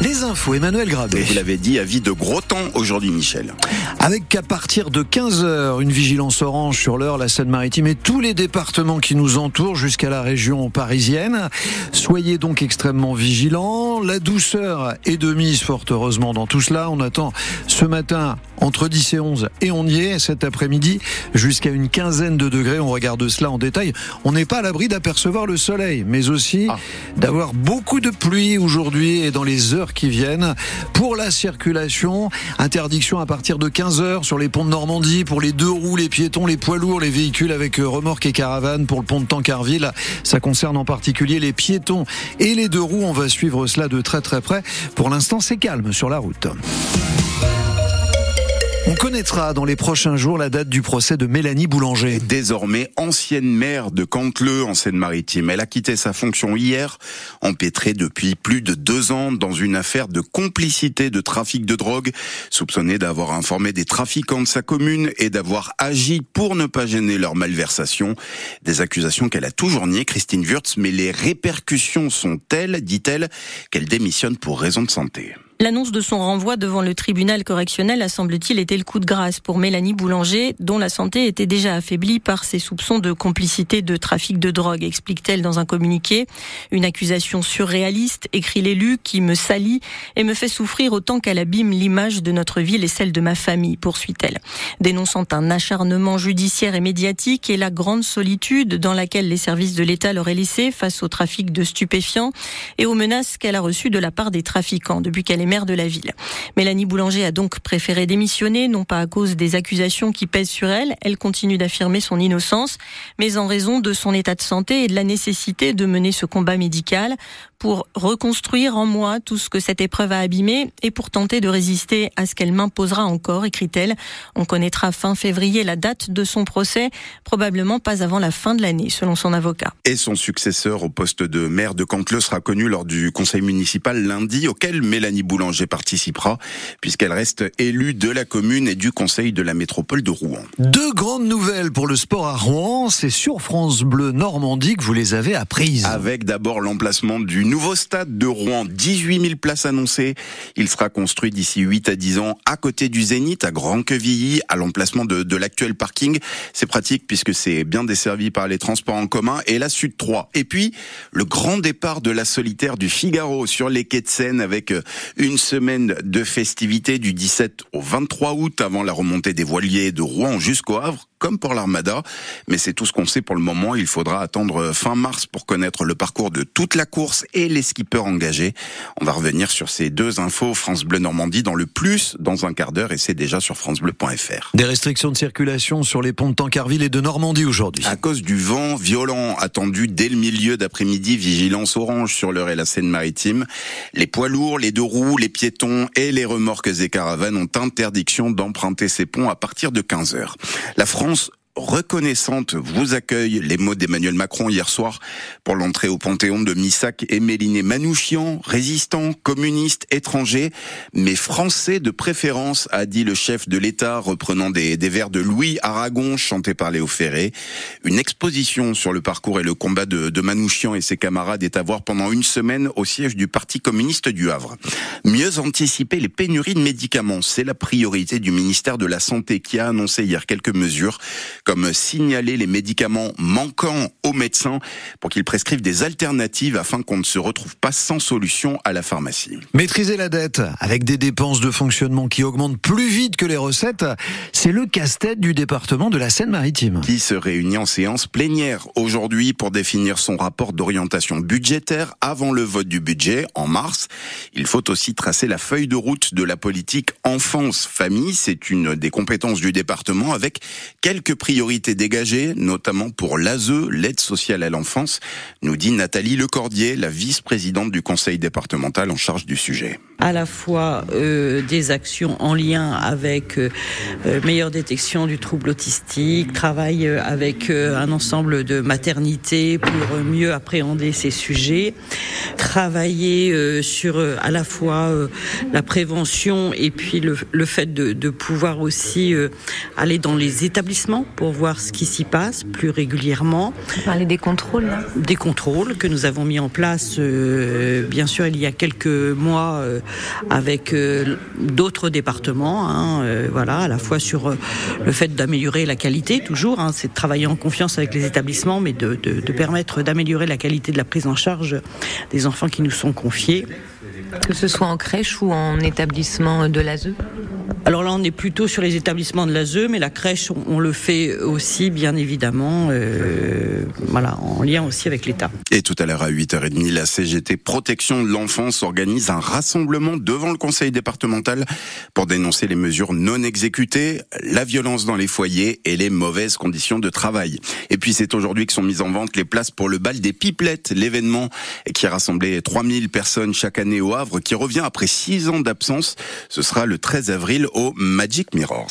Les infos, Emmanuel Grabé. Vous l'avez dit, avis de gros temps aujourd'hui, Michel. Avec qu'à partir de 15h, une vigilance orange sur l'heure, la Seine-Maritime et tous les départements qui nous entourent jusqu'à la région parisienne. Soyez donc extrêmement vigilants. La douceur est de mise, fort heureusement, dans tout cela. On attend ce matin entre 10 et 11 et on y est cet après-midi jusqu'à une quinzaine de degrés. On regarde cela en détail. On n'est pas à l'abri d'apercevoir le soleil, mais aussi ah. d'avoir beaucoup de pluie aujourd'hui et dans les heures qui viennent. Pour la circulation, interdiction à partir de 15 heures sur les ponts de Normandie pour les deux roues, les piétons, les poids lourds, les véhicules avec euh, remorques et caravanes pour le pont de Tancarville. Ça concerne en particulier les piétons et les deux roues. On va suivre cela de très très près. Pour l'instant, c'est calme sur la route. On connaîtra dans les prochains jours la date du procès de Mélanie Boulanger. Désormais ancienne maire de Cantleux en Seine-Maritime. Elle a quitté sa fonction hier, empêtrée depuis plus de deux ans dans une affaire de complicité de trafic de drogue, soupçonnée d'avoir informé des trafiquants de sa commune et d'avoir agi pour ne pas gêner leur malversation. Des accusations qu'elle a toujours niées, Christine Wurtz, mais les répercussions sont telles, dit-elle, qu'elle démissionne pour raison de santé. L'annonce de son renvoi devant le tribunal correctionnel a semble-t-il été le coup de grâce pour Mélanie Boulanger, dont la santé était déjà affaiblie par ses soupçons de complicité de trafic de drogue, explique-t-elle dans un communiqué. Une accusation surréaliste, écrit l'élu, qui me salit et me fait souffrir autant qu'elle abîme l'image de notre ville et celle de ma famille, poursuit-elle. Dénonçant un acharnement judiciaire et médiatique et la grande solitude dans laquelle les services de l'État l'auraient laissé face au trafic de stupéfiants et aux menaces qu'elle a reçues de la part des trafiquants depuis qu'elle est maire de la ville. Mélanie Boulanger a donc préféré démissionner, non pas à cause des accusations qui pèsent sur elle, elle continue d'affirmer son innocence, mais en raison de son état de santé et de la nécessité de mener ce combat médical pour reconstruire en moi tout ce que cette épreuve a abîmé et pour tenter de résister à ce qu'elle m'imposera encore, écrit-elle. On connaîtra fin février la date de son procès, probablement pas avant la fin de l'année, selon son avocat. Et son successeur au poste de maire de Cantleux sera connu lors du conseil municipal lundi, auquel Mélanie Boulanger participera, puisqu'elle reste élue de la commune et du conseil de la métropole de Rouen. Deux grandes nouvelles pour le sport à Rouen, c'est sur France Bleu Normandie que vous les avez apprises. Avec d'abord l'emplacement du nouveau stade de Rouen, 18 000 places annoncées. Il sera construit d'ici 8 à 10 ans à côté du Zénith, à Grand-Quevilly, à l'emplacement de, l'actuel parking. C'est pratique puisque c'est bien desservi par les transports en commun et la Sud 3. Et puis, le grand départ de la solitaire du Figaro sur les quais de Seine avec euh, une semaine de festivités du 17 au 23 août avant la remontée des voiliers de Rouen jusqu'au Havre comme pour l'Armada. Mais c'est tout ce qu'on sait pour le moment. Il faudra attendre fin mars pour connaître le parcours de toute la course et les skippers engagés. On va revenir sur ces deux infos France Bleu Normandie dans le plus dans un quart d'heure et c'est déjà sur francebleu.fr. Des restrictions de circulation sur les ponts de Tancarville et de Normandie aujourd'hui. À cause du vent violent attendu dès le milieu d'après-midi, vigilance orange sur l'heure et la Seine-Maritime. Les poids lourds, les deux roues, les piétons et les remorques et caravanes ont interdiction d'emprunter ces ponts à partir de 15 heures. La France réponse reconnaissante vous accueille les mots d'Emmanuel Macron hier soir pour l'entrée au Panthéon de Missac et Méliné Manouchian, résistant, communiste, étranger, mais français de préférence, a dit le chef de l'État, reprenant des, des vers de Louis Aragon chantés par Léo Ferré. Une exposition sur le parcours et le combat de, de Manouchian et ses camarades est à voir pendant une semaine au siège du Parti communiste du Havre. Mieux anticiper les pénuries de médicaments, c'est la priorité du ministère de la Santé qui a annoncé hier quelques mesures comme signaler les médicaments manquants aux médecins pour qu'ils prescrivent des alternatives afin qu'on ne se retrouve pas sans solution à la pharmacie. Maîtriser la dette avec des dépenses de fonctionnement qui augmentent plus vite que les recettes, c'est le casse-tête du département de la Seine-Maritime. Qui se réunit en séance plénière aujourd'hui pour définir son rapport d'orientation budgétaire avant le vote du budget en mars. Il faut aussi tracer la feuille de route de la politique enfance-famille. C'est une des compétences du département avec quelques priorités dégagées, notamment pour l'ASE, l'aide sociale à l'enfance, nous dit Nathalie Lecordier, la vice-présidente du conseil départemental en charge du sujet. À la fois euh, des actions en lien avec euh, euh, meilleure détection du trouble autistique, travail avec un ensemble de maternités pour mieux appréhender ces sujets, travailler sur à la fois la prévention et puis le, le fait de, de, pouvoir aussi aller dans les établissements pour voir ce qui s'y passe plus régulièrement. Vous parlez des contrôles là Des contrôles que nous avons mis en place, bien sûr, il y a quelques mois avec d'autres départements. Hein, voilà, à la fois sur le fait d'améliorer la qualité, toujours, hein, c'est de travailler en confiance avec les établissements, mais de, de, de permettre d'améliorer la qualité de la prise en charge des enfants qui nous sont confiés. Que ce soit en crèche ou en établissement de l'ASE alors là, on est plutôt sur les établissements de l'ASE, mais la crèche, on, le fait aussi, bien évidemment, euh, voilà, en lien aussi avec l'État. Et tout à l'heure à 8h30, la CGT Protection de l'enfance organise un rassemblement devant le conseil départemental pour dénoncer les mesures non exécutées, la violence dans les foyers et les mauvaises conditions de travail. Et puis c'est aujourd'hui que sont mises en vente les places pour le bal des pipelettes, l'événement qui a rassemblé 3000 personnes chaque année au Havre, qui revient après 6 ans d'absence. Ce sera le 13 avril au Magic Mirrors.